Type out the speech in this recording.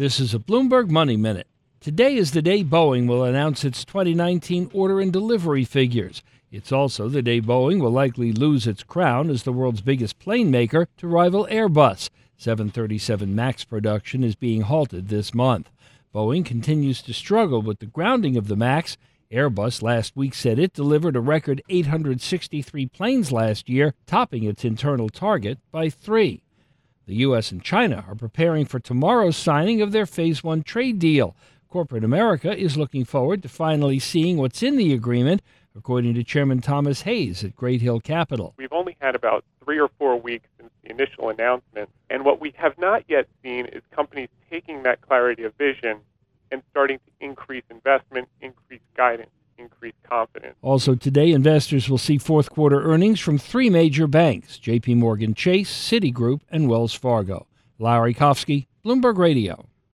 This is a Bloomberg Money Minute. Today is the day Boeing will announce its 2019 order and delivery figures. It's also the day Boeing will likely lose its crown as the world's biggest plane maker to rival Airbus. 737 MAX production is being halted this month. Boeing continues to struggle with the grounding of the MAX. Airbus last week said it delivered a record 863 planes last year, topping its internal target by three. The U.S. and China are preparing for tomorrow's signing of their Phase 1 trade deal. Corporate America is looking forward to finally seeing what's in the agreement, according to Chairman Thomas Hayes at Great Hill Capital. We've only had about three or four weeks since the initial announcement, and what we have not yet seen is companies taking that clarity of vision and starting to increase investment, increase guidance Also today, investors will see fourth quarter earnings from three major banks JP Morgan Chase, Citigroup, and Wells Fargo. Larry Kofsky, Bloomberg Radio.